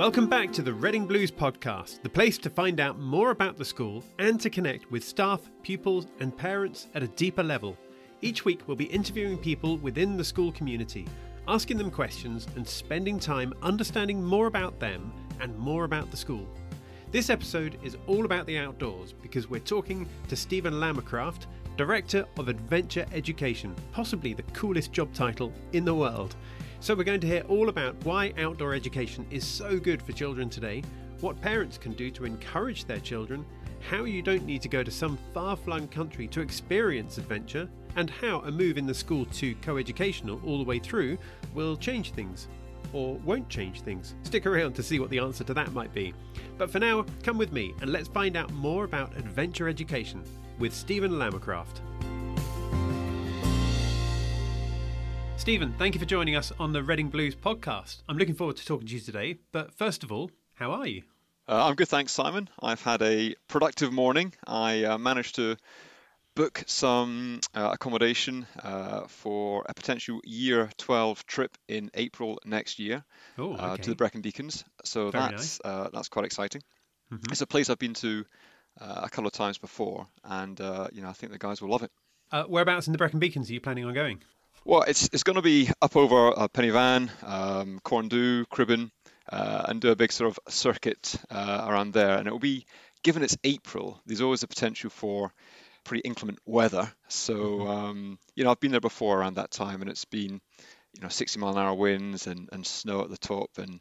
Welcome back to the Reading Blues podcast, the place to find out more about the school and to connect with staff, pupils, and parents at a deeper level. Each week, we'll be interviewing people within the school community, asking them questions and spending time understanding more about them and more about the school. This episode is all about the outdoors because we're talking to Stephen Lamacraft, Director of Adventure Education, possibly the coolest job title in the world. So, we're going to hear all about why outdoor education is so good for children today, what parents can do to encourage their children, how you don't need to go to some far flung country to experience adventure, and how a move in the school to co-educational all the way through will change things or won't change things. Stick around to see what the answer to that might be. But for now, come with me and let's find out more about adventure education with Stephen Lamacraft. Stephen, thank you for joining us on the Reading Blues podcast. I'm looking forward to talking to you today. But first of all, how are you? Uh, I'm good, thanks, Simon. I've had a productive morning. I uh, managed to book some uh, accommodation uh, for a potential year 12 trip in April next year oh, okay. uh, to the Brecon Beacons. So Very that's nice. uh, that's quite exciting. Mhm. It's a place I've been to uh, a couple of times before, and uh, you know I think the guys will love it. Uh, whereabouts in the Brecon Beacons are you planning on going? Well, it's it's going to be up over uh, Pen y Fan, um, Corndoo, Cribyn, uh, and do a big sort of circuit uh, around there. And it will be, given it's April, there's always a potential for pretty inclement weather. So um, you know, I've been there before around that time, and it's been you know 60 mile an hour winds and, and snow at the top and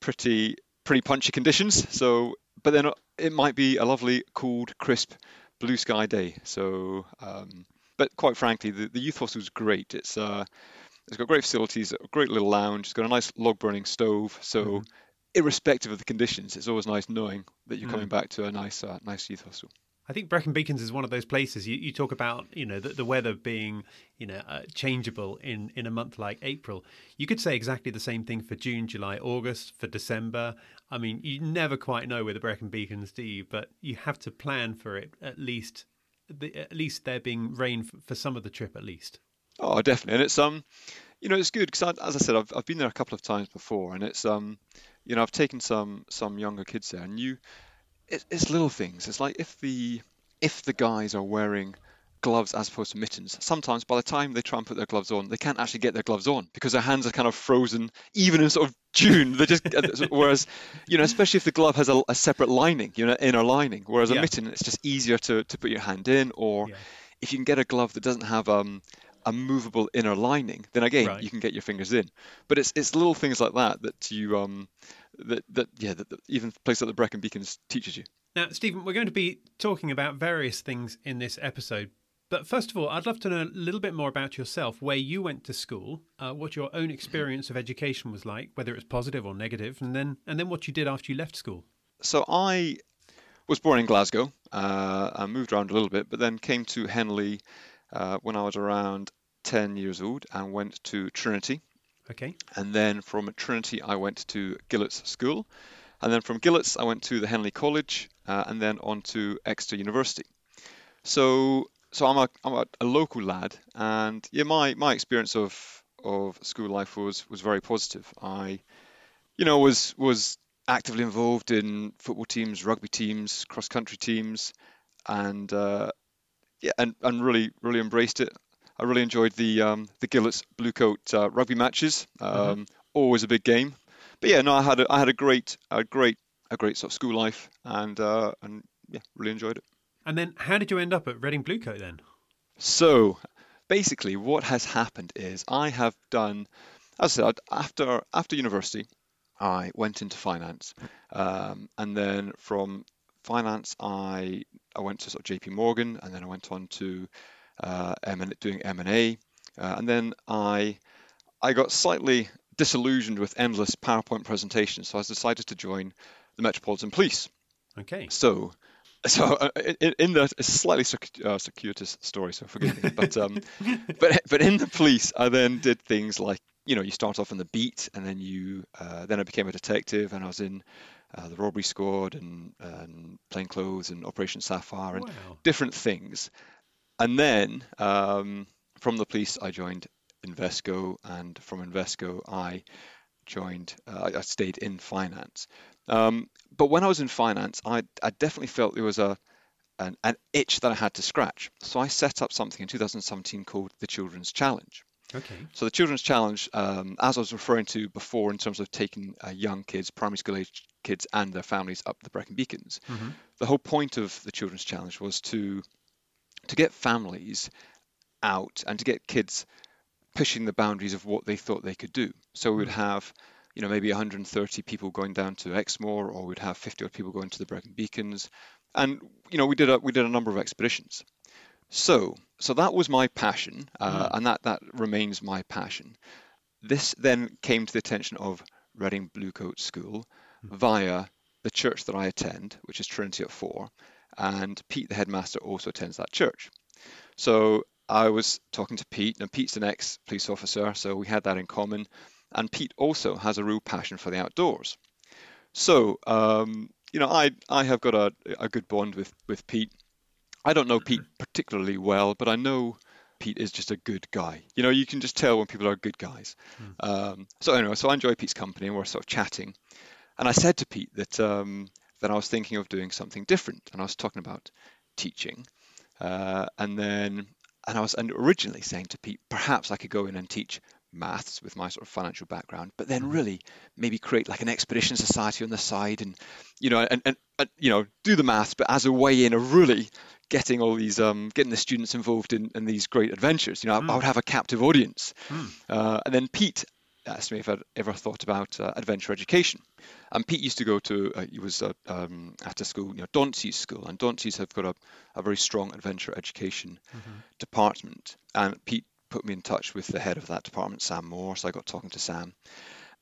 pretty pretty punchy conditions. So, but then it might be a lovely, cooled, crisp, blue sky day. So. Um, but quite frankly, the, the youth hostel is great. It's uh, it's got great facilities, a great little lounge. It's got a nice log burning stove. So, irrespective of the conditions, it's always nice knowing that you're coming back to a nice uh, nice youth hostel. I think Brecon Beacons is one of those places you, you talk about, you know, the, the weather being, you know, uh, changeable in, in a month like April. You could say exactly the same thing for June, July, August, for December. I mean, you never quite know with the Brecon Beacons, do you? But you have to plan for it at least, the, at least there being rain f- for some of the trip at least. Oh, definitely, and it's um, you know, it's good because as I said, I've I've been there a couple of times before, and it's um, you know, I've taken some some younger kids there, and you, it, it's little things. It's like if the if the guys are wearing gloves as opposed to mittens, sometimes by the time they try and put their gloves on, they can't actually get their gloves on because their hands are kind of frozen, even in sort of June. They just whereas, you know, especially if the glove has a, a separate lining, you know, inner lining, whereas Yeah. a mitten, it's just easier to to put your hand in, or Yeah. if you can get a glove that doesn't have um a movable inner lining, then again Right. you can get your fingers in. But it's it's little things like that that you um that that yeah that, that even places like the Brecon Beacons teaches you. Now, Stephen, we're going to be talking about various things in this episode. But first of all, I'd love to know a little bit more about yourself, where you went to school, uh, what your own experience of education was like, whether it was positive or negative, and then and then what you did after you left school. So I was born in Glasgow. Uh, I moved around a little bit, but then came to Henley uh, when I was around 10 years old and went to Trinity. Okay. And then from Trinity, I went to Gillotts School. And then from Gillotts, I went to the Henley College uh, and then on to Exeter University. So, so I'm a, I'm a, a local lad, and yeah, my, my experience of of school life was was very positive. I, you know, was was actively involved in football teams, rugby teams, cross country teams, and uh, yeah, and, and really really embraced it. I really enjoyed the um, the Gillotts Blue Coat uh, rugby matches. Um, Always a big game. But yeah, no, I had a, I had a great a great a great sort of school life, and uh, and yeah, really enjoyed it. And then how did you end up at Reading Bluecoat then? So basically, what has happened is I have done, as I said, after after university, I went into finance, um, and then from finance, I I went to sort of J.P. Morgan, and then I went on to uh, M- doing M and A, uh, and then I I got slightly disillusioned with endless PowerPoint presentations, so I decided to join the Metropolitan Police. Okay. So, so uh, in, in the slightly uh, circuitous story, so forgive me. But um, but but in the police, I then did things like you know you start off on the beat, and then you uh, then I became a detective, and I was in uh, the robbery squad and, and plainclothes and Operation Sapphire and Wow. different things. And then um, from the police, I joined Invesco, and from Invesco, I joined, uh, I stayed in finance. Um, but when I was in finance, I, I definitely felt there was a an, an itch that I had to scratch. So I set up something in 2017 called the Children's Challenge. Okay. So the Children's Challenge, um, as I was referring to before, in terms of taking uh, young kids, primary school age kids, and their families up the Brecon Beacons, Mm-hmm. the whole point of the Children's Challenge was to to get families out and to get kids pushing the boundaries of what they thought they could do. So we would have, you know, maybe 130 people going down to Exmoor, or we'd have 50 odd people going to the Brecon Beacons, and you know, we did a we did a number of expeditions. So so that was my passion, uh, and that that remains my passion. This then came to the attention of Reading Bluecoat School via the church that I attend, which is Trinity at Four, and Pete, the headmaster, also attends that church. So I was talking to Pete, and Pete's an ex police officer, so we had that in common. And Pete also has a real passion for the outdoors. So, um, you know, I I have got a, a good bond with, with Pete. I don't know Pete particularly well, but I know Pete is just a good guy. You know, you can just tell when people are good guys. Um, so anyway, so I enjoy Pete's company, and we're sort of chatting. And I said to Pete that um, that I was thinking of doing something different, and I was talking about teaching. Uh, and then, and I was and originally saying to Pete, perhaps I could go in and teach maths with my sort of financial background, but then really maybe create like an expedition society on the side, and you know, and, and, and you know, do the maths, but as a way in of really getting all these, um, getting the students involved in, in these great adventures. You know, I, I would have a captive audience. Uh, and then Pete asked me if I'd ever thought about uh, adventure education. And Pete used to go to, uh, he was uh, um, at a school, you know, Dauntsey's school, and Dauntsey's have got a, a very strong adventure education department. And Pete put me in touch with the head of that department, Sam Moore. So I got talking to Sam.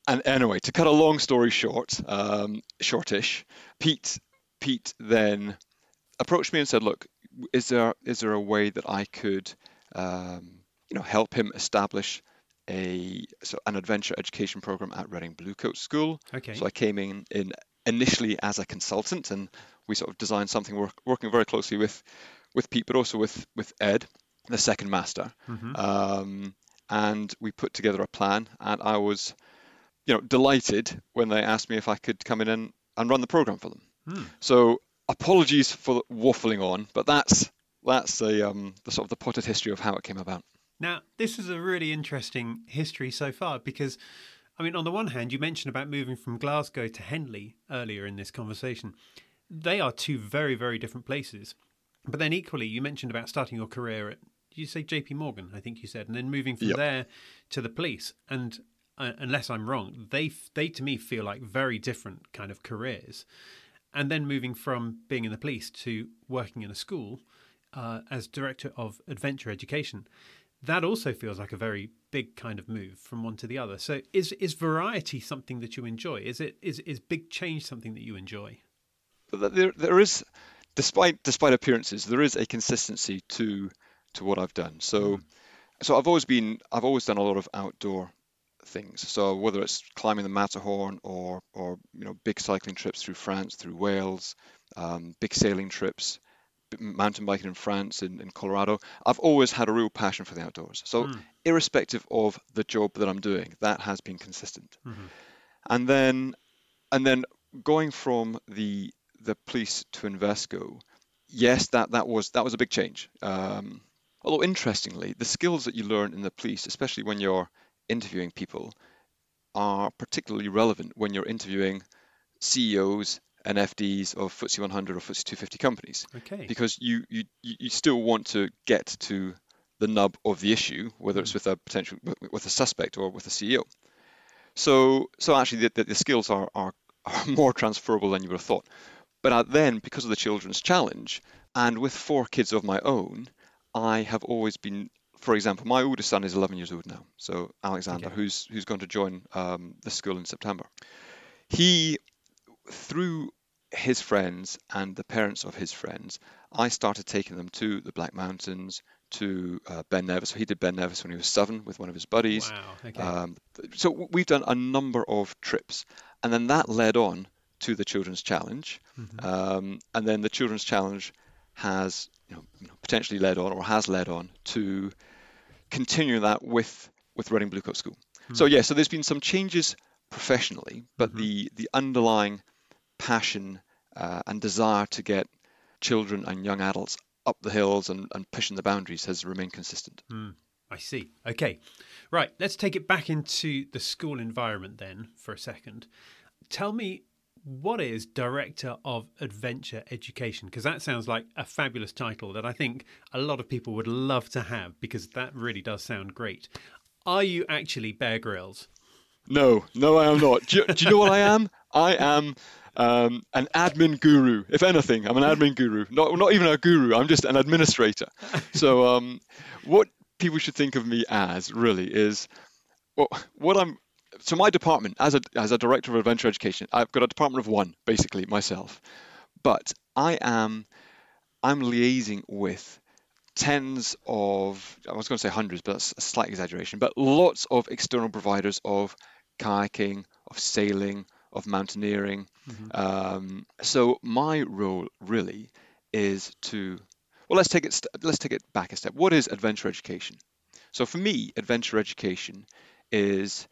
And anyway, to cut a long story short, um, shortish, Pete, Pete then approached me and said, "Look, is there is there a way that I could, um, you know, help him establish a so an adventure education program at Reading Bluecoat School?" Okay. So I came in, in initially as a consultant, and we sort of designed something work, working very closely with with Pete, but also with with Ed, the second master, Mhm. um, and we put together a plan. And I was, you know, delighted when they asked me if I could come in and, and run the program for them. Hmm. So apologies for waffling on, but that's that's the um, the sort of the potted history of how it came about. Now, this is a really interesting history so far because, I mean, on the one hand, you mentioned about moving from Glasgow to Henley earlier in this conversation. They are two very, very different places. But then equally, you mentioned about starting your career at, did you say JP Morgan? I think you said, and then moving from Yep. there to the police. And uh, unless I'm wrong, they, they to me feel like very different kind of careers. And then moving from being in the police to working in a school uh, as director of adventure education that also feels like a very big kind of move from one to the other. So is is variety something that you enjoy? Is it is is big change something that you enjoy? But there there is, despite despite appearances, there is a consistency to to what I've done. So so I've always been I've always done a lot of outdoor things. So whether it's climbing the Matterhorn or or you know big cycling trips through France, through Wales, um, big sailing trips, mountain biking in France and in, Colorado, I've always had a real passion for the outdoors. So irrespective of the job that I'm doing, that has been consistent. And then and then going from the the police to Invesco, yes, that that was that was a big change. Um, although interestingly, the skills that you learn in the police, especially when you're interviewing people, are particularly relevant when you're interviewing CEOs and FDs of FTSE 100 or FTSE 250 companies, Okay. because you you you still want to get to the nub of the issue, whether it's with a potential with a suspect or with a CEO. So so actually the, the skills are, are are more transferable than you would have thought. But uh, then because of the children's challenge and with four kids of my own, I have always been for example, my oldest son is 11 years old now, so Alexander, Okay. who's who's going to join um, the school in September. He, through his friends and the parents of his friends, I started taking them to the Black Mountains, to uh, Ben Nevis. So he did Ben Nevis when he was seven with one of his buddies. Wow. Okay. Um, so we've done a number of trips, and then that led on to the Children's Challenge, um, and then the Children's Challenge has you know, you know, potentially led on or has led on to continue that with with Reading Blue Coat School. So yeah, so there's been some changes professionally, but mm-hmm. the the underlying passion uh, and desire to get children and young adults up the hills and, and pushing the boundaries has remained consistent. Mm, I see. Okay. Right. Let's take it back into the school environment then for a second. Tell me what is Director of Adventure Education? Because that sounds like a fabulous title that I think a lot of people would love to have because that really does sound great. Are you actually Bear Grylls? No, no, I am not. Do you, do you know what I am? I am um, an admin guru. If anything, I'm an admin guru. Not not even a guru. I'm just an administrator. So um, what people should think of me as really is well, what I'm. So my department, as a as a director of adventure education, I've got a department of one basically myself, but I am I'm liaising with tens of I was going to say hundreds, but that's a slight exaggeration, but lots of external providers of kayaking, of sailing, of mountaineering. Mm-hmm. Um, so my role really is to well, let's take it st- let's take it back a step. What is adventure education? So for me, adventure education is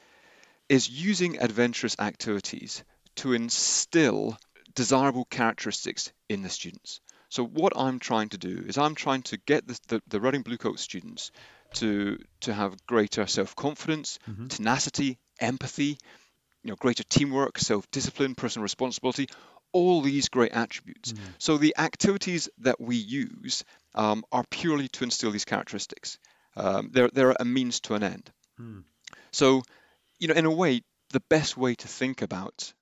is using adventurous activities to instill desirable characteristics in the students. So what I'm trying to do is I'm trying to get the, the, the Reading Bluecoat students to to have greater self-confidence, mm-hmm. tenacity, empathy, you know, greater teamwork, self-discipline, personal responsibility, all these great attributes. Mm-hmm. So the activities that we use um, are purely to instill these characteristics. Um, they're, they're a means to an end. Mm. So, you know, in a way, the best way to think about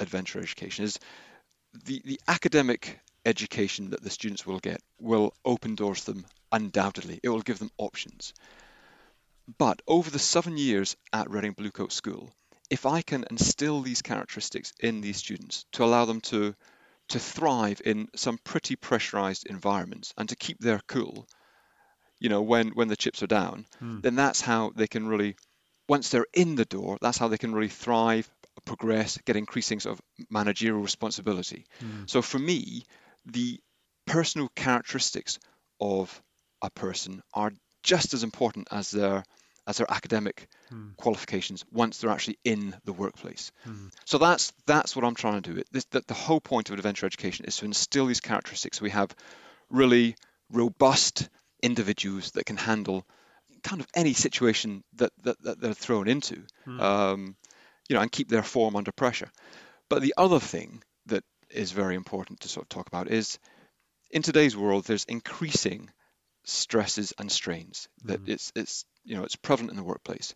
adventure education is the, the academic education that the students will get will open doors to them undoubtedly. It will give them options. But over the seven years at Reading Bluecoat School, if I can instill these characteristics in these students to allow them to to thrive in some pretty pressurized environments and to keep their cool, you know, when when the chips are down, mm. then that's how they can really once they're in the door, that's how they can really thrive, progress, get increasing sort of managerial responsibility. Mm. So for me, the personal characteristics of a person are just as important as their as their academic mm. qualifications once they're actually in the workplace. Mm. So that's that's what I'm trying to do. This, the, the whole point of adventure education is to instill these characteristics. We have really robust individuals that can handle kind of any situation that, that, that they're thrown into, mm. um, you know, and keep their form under pressure. But the other thing that is very important to sort of talk about is in today's world, there's increasing stresses and strains that mm. it's it's you know it's prevalent in the workplace.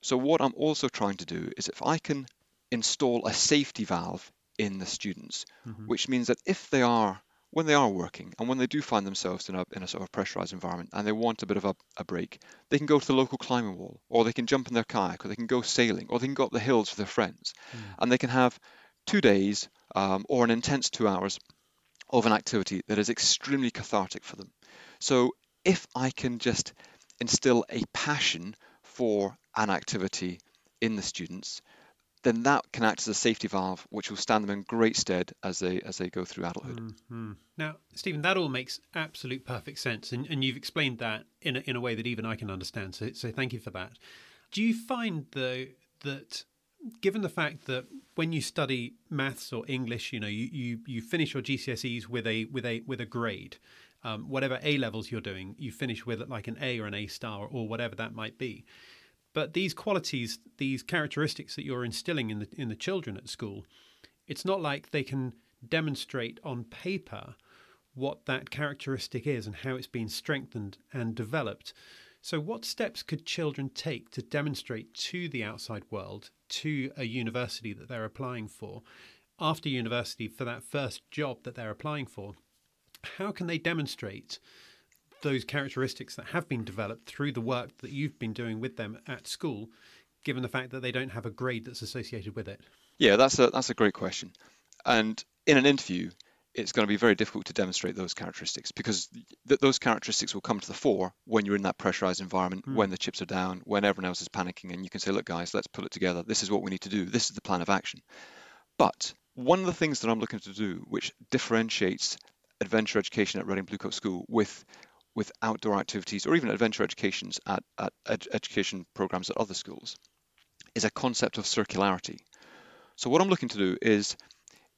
So what I'm also trying to do is if I can install a safety valve in the students, mm-hmm. which means that if they are when they are working and when they do find themselves in a, in a sort of pressurized environment and they want a bit of a, a break, they can go to the local climbing wall or they can jump in their kayak or they can go sailing or they can go up the hills with their friends mm. and they can have two days um, or an intense two hours of an activity that is extremely cathartic for them. So if I can just instill a passion for an activity in the students, then that can act as a safety valve, which will stand them in great stead as they as they go through adulthood. Mm-hmm. Now, Stephen, that all makes absolute perfect sense, and, and you've explained that in a, in a way that even I can understand. So, so thank you for that. Do you find though that given the fact that when you study maths or English, you know, you, you, you finish your GCSEs with a with a with a grade, um, whatever A levels you're doing, you finish with like an A or an A star or, or whatever that might be. But these qualities, these characteristics that you're instilling in the in the children at school, it's not like they can demonstrate on paper what that characteristic is and how it's been strengthened and developed. So, what steps could children take to demonstrate to the outside world, to a university that they're applying for, after university for that first job that they're applying for? How can they demonstrate those characteristics that have been developed through the work that you've been doing with them at school, given the fact that they don't have a grade that's associated with it? Yeah, that's a that's a great question. And in an interview, it's going to be very difficult to demonstrate those characteristics because th- those characteristics will come to the fore when you're in that pressurized environment, mm. when the chips are down, when everyone else is panicking, and you can say, look, guys, let's pull it together. This is what we need to do. This is the plan of action. But one of the things that I'm looking to do, which differentiates adventure education at Reading Bluecoat School with with outdoor activities or even adventure educations at, at ed- education programs at other schools, is a concept of circularity. So what I'm looking to do is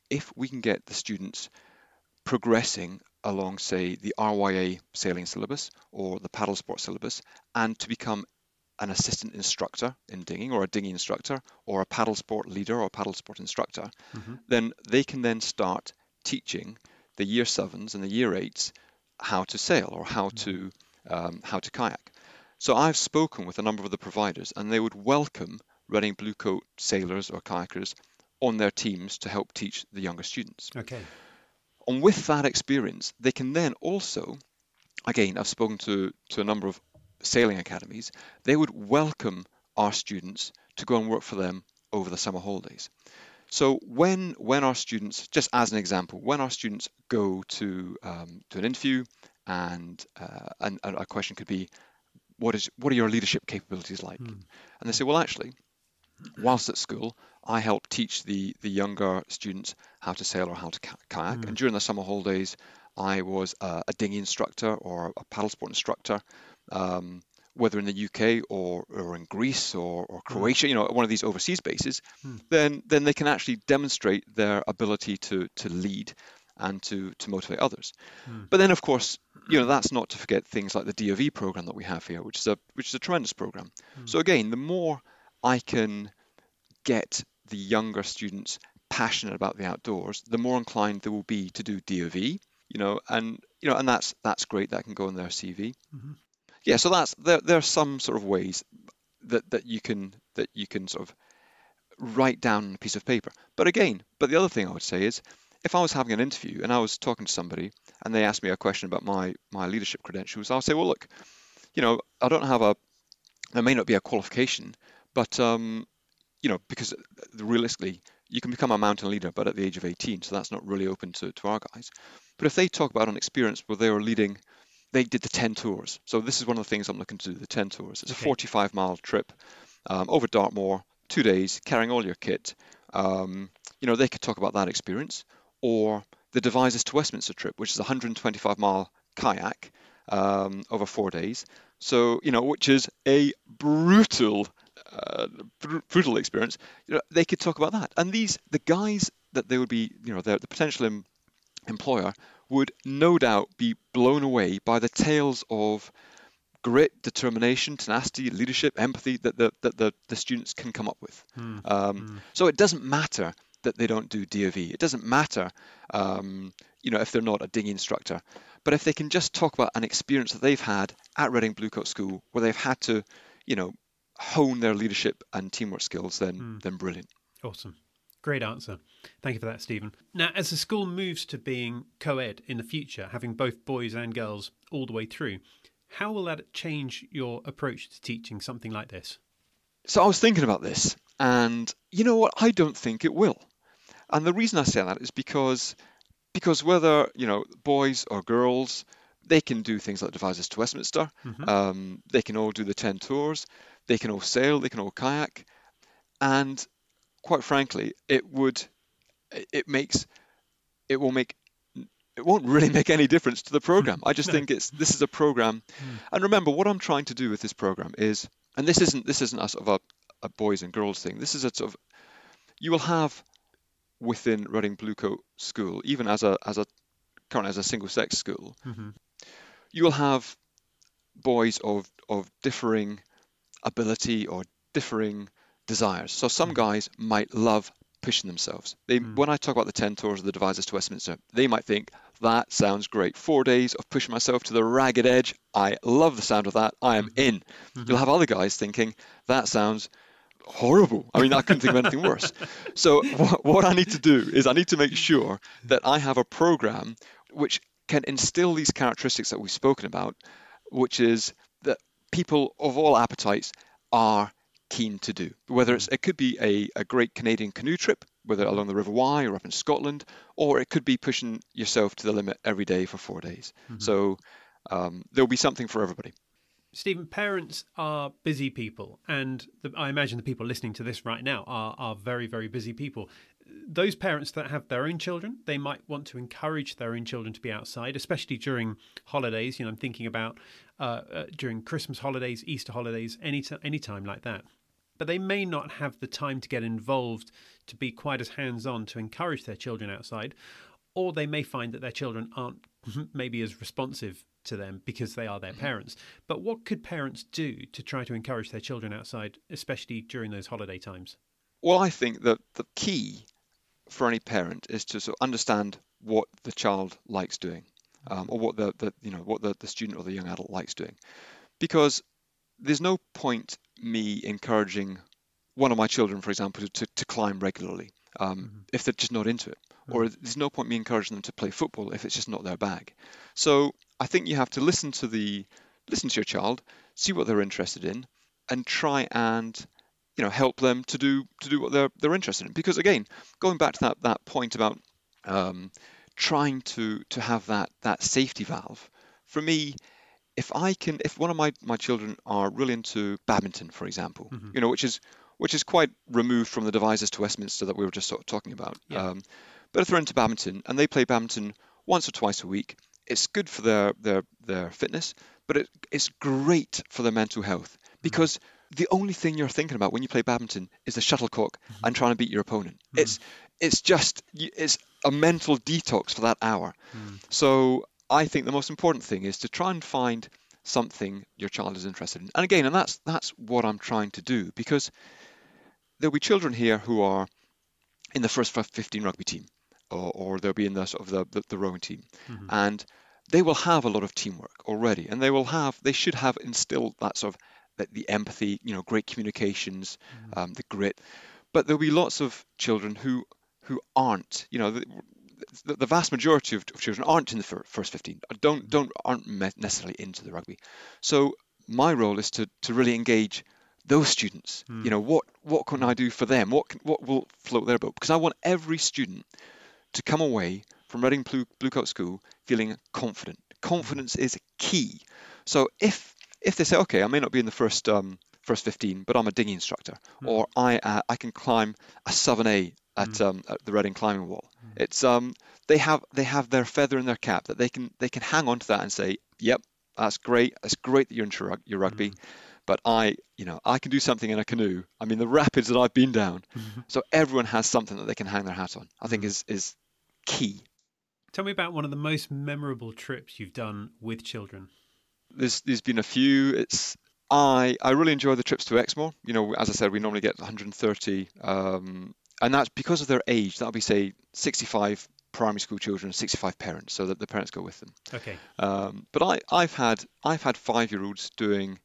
if we can get the students progressing along, say, the RYA sailing syllabus or the paddle sport syllabus and to become an assistant instructor in dinghy or a dinghy instructor or a paddle sport leader or paddle sport instructor, mm-hmm. then they can then start teaching the year sevens and the year eights how to sail or how mm-hmm. to um, how to kayak. So I've spoken with a number of the providers and they would welcome Reading Bluecoat sailors or kayakers on their teams to help teach the younger students. Okay. And with that experience, they can then also, again, I've spoken to, to a number of sailing academies, they would welcome our students to go and work for them over the summer holidays. So when when our students, just as an example, when our students go to um, to an interview and, uh, and, and a question could be, what is what are your leadership capabilities like? Mm. And they say, well, actually, whilst at school, I help teach the the younger students how to sail or how to kayak. Mm. And during the summer holidays, I was a, a dinghy instructor or a paddle sport instructor um, whether in the UK or, or in Greece or, or hmm. Croatia, you know, one of these overseas bases, hmm. then then they can actually demonstrate their ability to to lead and to to motivate others. Hmm. But then, of course, you know, that's not to forget things like the DofE program that we have here, which is a which is a tremendous program. Hmm. So again, the more I can get the younger students passionate about the outdoors, the more inclined they will be to do DofE. You know, and you know, and that's that's great. That can go in their CV. Mm-hmm yeah, so that's there. There are some sort of ways that that you can that you can sort of write down a piece of paper. But again, but the other thing I would say is, if I was having an interview and I was talking to somebody and they asked me a question about my my leadership credentials, I'll say, well, look, you know, I don't have a, there may not be a qualification, but um, you know, because realistically, you can become a mountain leader, but at the age of 18, so that's not really open to, to our guys. But if they talk about an experience where they were leading they did the 10 Tors. So this is one of the things I'm looking to do, the 10 Tors. It's okay. a 45 mile trip um, over Dartmoor, two days, carrying all your kit. Um, you know, they could talk about that experience. Or the Devizes to Westminster trip, which is a 125 mile kayak um, over four days. So, you know, which is a brutal, uh, br- brutal experience. You know, they could talk about that. And these, the guys that they would be, you know, the potential em- employer would no doubt be blown away by the tales of grit, determination, tenacity, leadership, empathy that the, that the, the students can come up with. Mm. Um, mm. So it doesn't matter that they don't do DofE. It doesn't matter, um, you know, if they're not a dinghy instructor. But if they can just talk about an experience that they've had at Reading Bluecoat School where they've had to, you know, hone their leadership and teamwork skills, then mm. then brilliant. Awesome. Great answer. Thank you for that, Stephen. Now, as the school moves to being co ed in the future, having both boys and girls all the way through, how will that change your approach to teaching something like this? So, I was thinking about this, and you know what? I don't think it will. And the reason I say that is because because whether you know boys or girls, they can do things like Devizes to Westminster. Mm-hmm. Um, they can all do the Ten Tors. They can all sail. They can all kayak, and quite frankly, it would, it makes, it will make, it won't really make any difference to the program. I just no. think it's this is a program, mm. and remember what I'm trying to do with this program is, and this isn't this isn't a sort of a, a boys and girls thing. This is a sort of, you will have within Reading Bluecoat School, even as a as a current as a single sex school, mm-hmm. you will have boys of of differing ability or differing desires. So some hmm. guys might love pushing themselves. They, mm. When I talk about the 10 Tors of the Devizes to Westminster, they might think, that sounds great. Four days of pushing myself to the ragged edge. I love the sound of that. I am mm-hmm. in. Mm-hmm. You'll have other guys thinking, that sounds horrible. I mean, I couldn't think of anything worse. So what, what I need to do is I need to make sure that I have a program which can instill these characteristics that we've spoken about, which is that people of all appetites are keen to do. Whether it's it could be a, a great Canadian canoe trip, whether along the River Wye or up in Scotland, or it could be pushing yourself to the limit every day for four days. Mm-hmm. So um, there'll be something for everybody. Stephen, parents are busy people, and the, I imagine the people listening to this right now are, are very, very busy people. Those parents that have their own children, they might want to encourage their own children to be outside, especially during holidays. You know, I'm thinking about uh, uh, during Christmas holidays, Easter holidays, any t- any time like that. But they may not have the time to get involved to be quite as hands on to encourage their children outside, or they may find that their children aren't maybe as responsive to them because they are their Mm-hmm. parents. But what could parents do to try to encourage their children outside, especially during those holiday times? Well, I think that the key for any parent is to sort of understand what the child likes doing, um, or what the, the you know what the, the student or the young adult likes doing, because there's no point me encouraging one of my children, for example, to, to climb regularly um, if they're just not into it, or there's no point me encouraging them to play football if it's just not their bag. So I think you have to listen to the listen to your child, see what they're interested in, and try and you know help them to do to do what they're they're interested in. Because again, going back to that that point about um, trying to to have that that safety valve, for me, if I can, if one of my my children are really into badminton, for example, mm-hmm. you know, which is which is quite removed from the Devizes to Westminster that we were just sort of talking about. Yeah. Um, but if they're into badminton and they play badminton once or twice a week, it's good for their their their fitness, but it, it's great for their mental health mm-hmm. because the only thing you're thinking about when you play badminton is the shuttlecock mm-hmm. and trying to beat your opponent. It's it's just it's a mental detox for that hour. Mm. So I think the most important thing is to try and find something your child is interested in. And again, and that's that's what I'm trying to do because there'll be children here who are in the first 15 rugby team, or, or they'll be in the sort of the, the, the rowing team, and they will have a lot of teamwork already, and they will have they should have instilled that sort of the, the empathy, you know, great communications, um, the grit. But there'll be lots of children who who aren't, you know, the, the, vast majority of, of children aren't in the fir- first 15, don't don't aren't necessarily into the rugby. So my role is to to really engage those students. You know, what what can I do for them? What can, what will float their boat? Because I want every student to come away from Reading Blue, Blue Coat School feeling confident. Confidence is key. So if if they say, okay, I may not be in the first um, first 15, but I'm a dinghy instructor, or I uh, I can climb a 7A at, um, at the Reading climbing wall. It's um they have they have their feather in their cap that they can they can hang on to that and say, yep, that's great. It's great that you're into your rugby. But I, you know, I can do something in a canoe. I mean, the rapids that I've been down. So everyone has something that they can hang their hat on. I think is is key. Tell me about one of the most memorable trips you've done with children. There's there's been a few. It's I I really enjoy the trips to Exmoor. You know, as I said, we normally get 130, um, and that's because of their age. That'll be say 65 primary school children, 65 parents, so that the parents go with them. Okay. Um, but I I've had I've had five year olds doing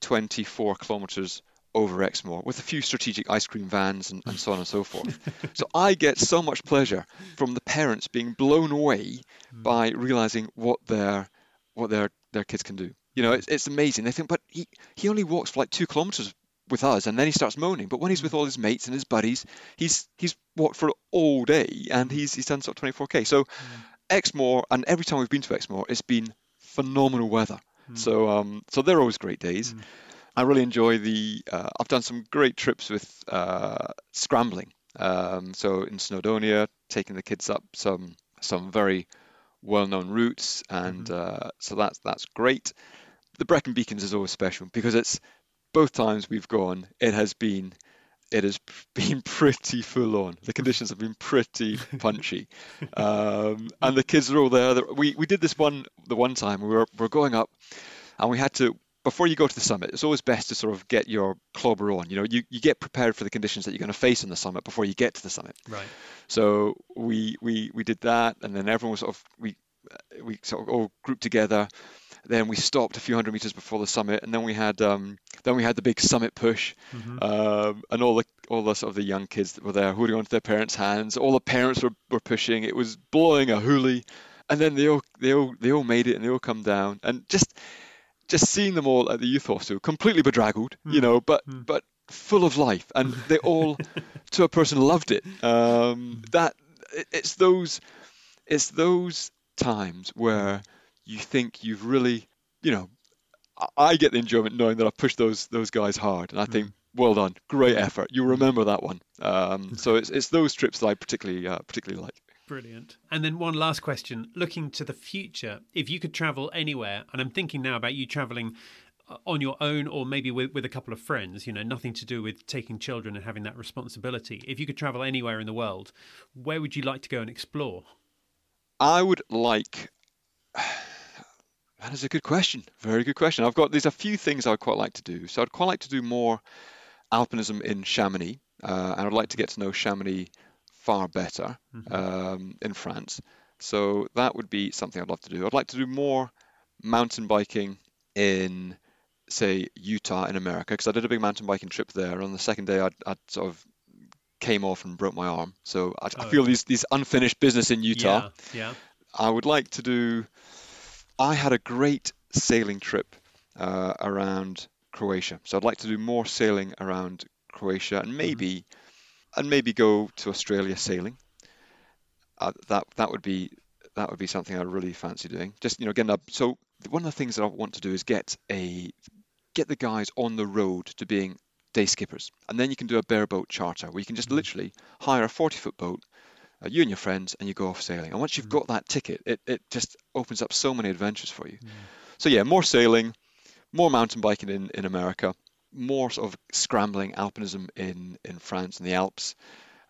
24 kilometers over Exmoor with a few strategic ice cream vans and, and so on and so forth. so I get so much pleasure from the parents being blown away by realizing what their what their their kids can do. You know, it's, it's amazing. They think, but he, he only walks for like two kilometers with us, and then he starts moaning. But when he's with all his mates and his buddies, he's he's walked for all day, and he's he's done sort of 24k. So Exmoor, and every time we've been to Exmoor, it's been phenomenal weather. So um, so they're always great days. I really enjoy the. Uh, I've done some great trips with uh, scrambling. Um, so in Snowdonia, taking the kids up some some very well-known routes, and uh, so that's that's great. The Brecon Beacons is always special because it's both times we've gone. It has been it has been pretty full on. The conditions have been pretty punchy, um, and the kids are all there. We we did this one the one time we were we were going up, and we had to before you go to the summit. It's always best to sort of get your clobber on. You know, you, you get prepared for the conditions that you're going to face on the summit before you get to the summit. Right. So we we we did that, and then everyone was sort of we we sort of all grouped together. Then we stopped a few hundred meters before the summit, and then we had um, then we had the big summit push, um, and all the all the sort of the young kids that were there holding onto their parents' hands. All the parents were, were pushing. It was blowing a hoolie, and then they all they all they all made it, and they all come down, and just just seeing them all at the youth hostel, completely bedraggled, you know, but but full of life, and they all, to a person, loved it. Um, that it, it's those it's those times where you think you've really, you know, I- I get the enjoyment knowing that I've pushed those those guys hard, and I think, well done, great effort. You'll remember that one. Um, so it's it's those trips that I particularly uh, particularly like. Brilliant. And then one last question. Looking to the future, if you could travel anywhere, and I'm thinking now about you traveling on your own or maybe with, with a couple of friends, you know, nothing to do with taking children and having that responsibility. If you could travel anywhere in the world, where would you like to go and explore? I would like. That is a good question. Very good question. I've got there's a few things I'd quite like to do. So I'd quite like to do more alpinism in Chamonix, uh, and I'd like to get to know Chamonix far better mm-hmm. um, in France. So that would be something I'd love to do. I'd like to do more mountain biking in say Utah in America because I did a big mountain biking trip there. On the second day, I I sort of came off and broke my arm. So I, oh, I feel these these unfinished business in Utah. Yeah, yeah. I would like to do. I had a great sailing trip uh, around Croatia, so I'd like to do more sailing around Croatia and mm-hmm. maybe mm-hmm. and maybe go to Australia sailing. Uh, that that would be that would be something I really fancy doing. Just you know, again, so one of the things that I want to do is get a get the guys on the road to being day skippers, and then you can do a bareboat charter where you can just mm-hmm. literally hire a 40 foot boat, uh, you and your friends, and you go off sailing. And once you've mm-hmm. got that ticket, it, it just opens up so many adventures for you. Mm-hmm. So yeah, more sailing, more mountain biking in in America, more sort of scrambling alpinism in in France and the Alps.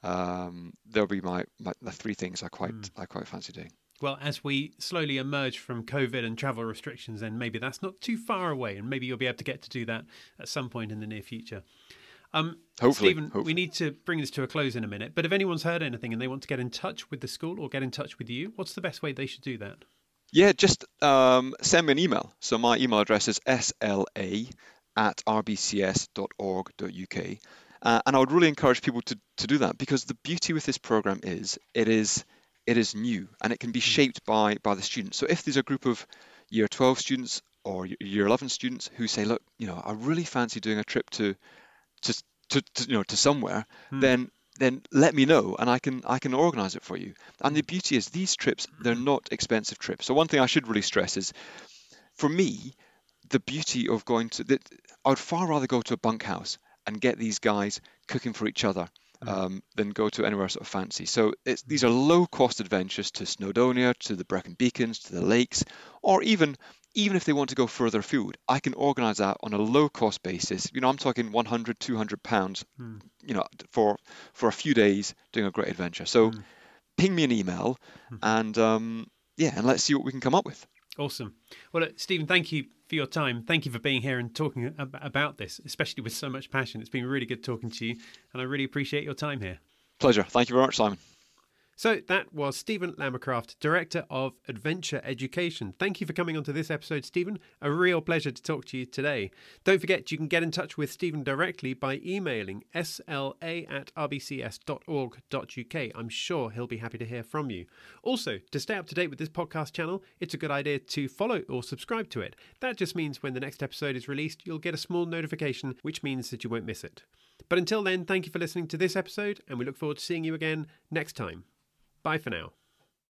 Um, there'll be my, my the three things I quite mm. I quite fancy doing. Well, as we slowly emerge from COVID and travel restrictions, then maybe that's not too far away, and maybe you'll be able to get to do that at some point in the near future. Um, hopefully, Stephen, hopefully. we need to bring this to a close in a minute. But if anyone's heard anything and they want to get in touch with the school or get in touch with you, what's the best way they should do that? Yeah, just um, send me an email. So my email address is sla at rbcs.org.uk. Uh, and I would really encourage people to, to do that because the beauty with this program is it is it is new and it can be hmm. shaped by by the students. So if there's a group of year 12 students or year 11 students who say, look, you know, I really fancy doing a trip to to, to, to you know to somewhere, hmm. then then let me know and I can I can organize it for you. And the beauty is these trips they're hmm. not expensive trips. So one thing I should really stress is for me the beauty of going to that I would far rather go to a bunkhouse and get these guys cooking for each other Mm. um, than go to anywhere sort of fancy. So these are low cost adventures to Snowdonia, to the Brecon Beacons, to the lakes, or even even if they want to go further afield, I can organise that on a low cost basis. You know, I'm talking 100, 200 pounds, mm. you know, for for a few days doing a great adventure. So mm. ping me an email, mm. and um, yeah, and let's see what we can come up with. Awesome. Well, Stephen, thank you for your time. Thank you for being here and talking about this, especially with so much passion. It's been really good talking to you, and I really appreciate your time here. Pleasure. Thank you very much, Simon. So that was Stephen Lamacraft, Director of Adventure Education. Thank you for coming on to this episode, Stephen. A real pleasure to talk to you today. Don't forget, you can get in touch with Stephen directly by emailing sla at rbcs.org.uk. I'm sure he'll be happy to hear from you. Also, to stay up to date with this podcast channel, it's a good idea to follow or subscribe to it. That just means when the next episode is released, you'll get a small notification, which means that you won't miss it. But until then, thank you for listening to this episode, and we look forward to seeing you again next time. Bye for now.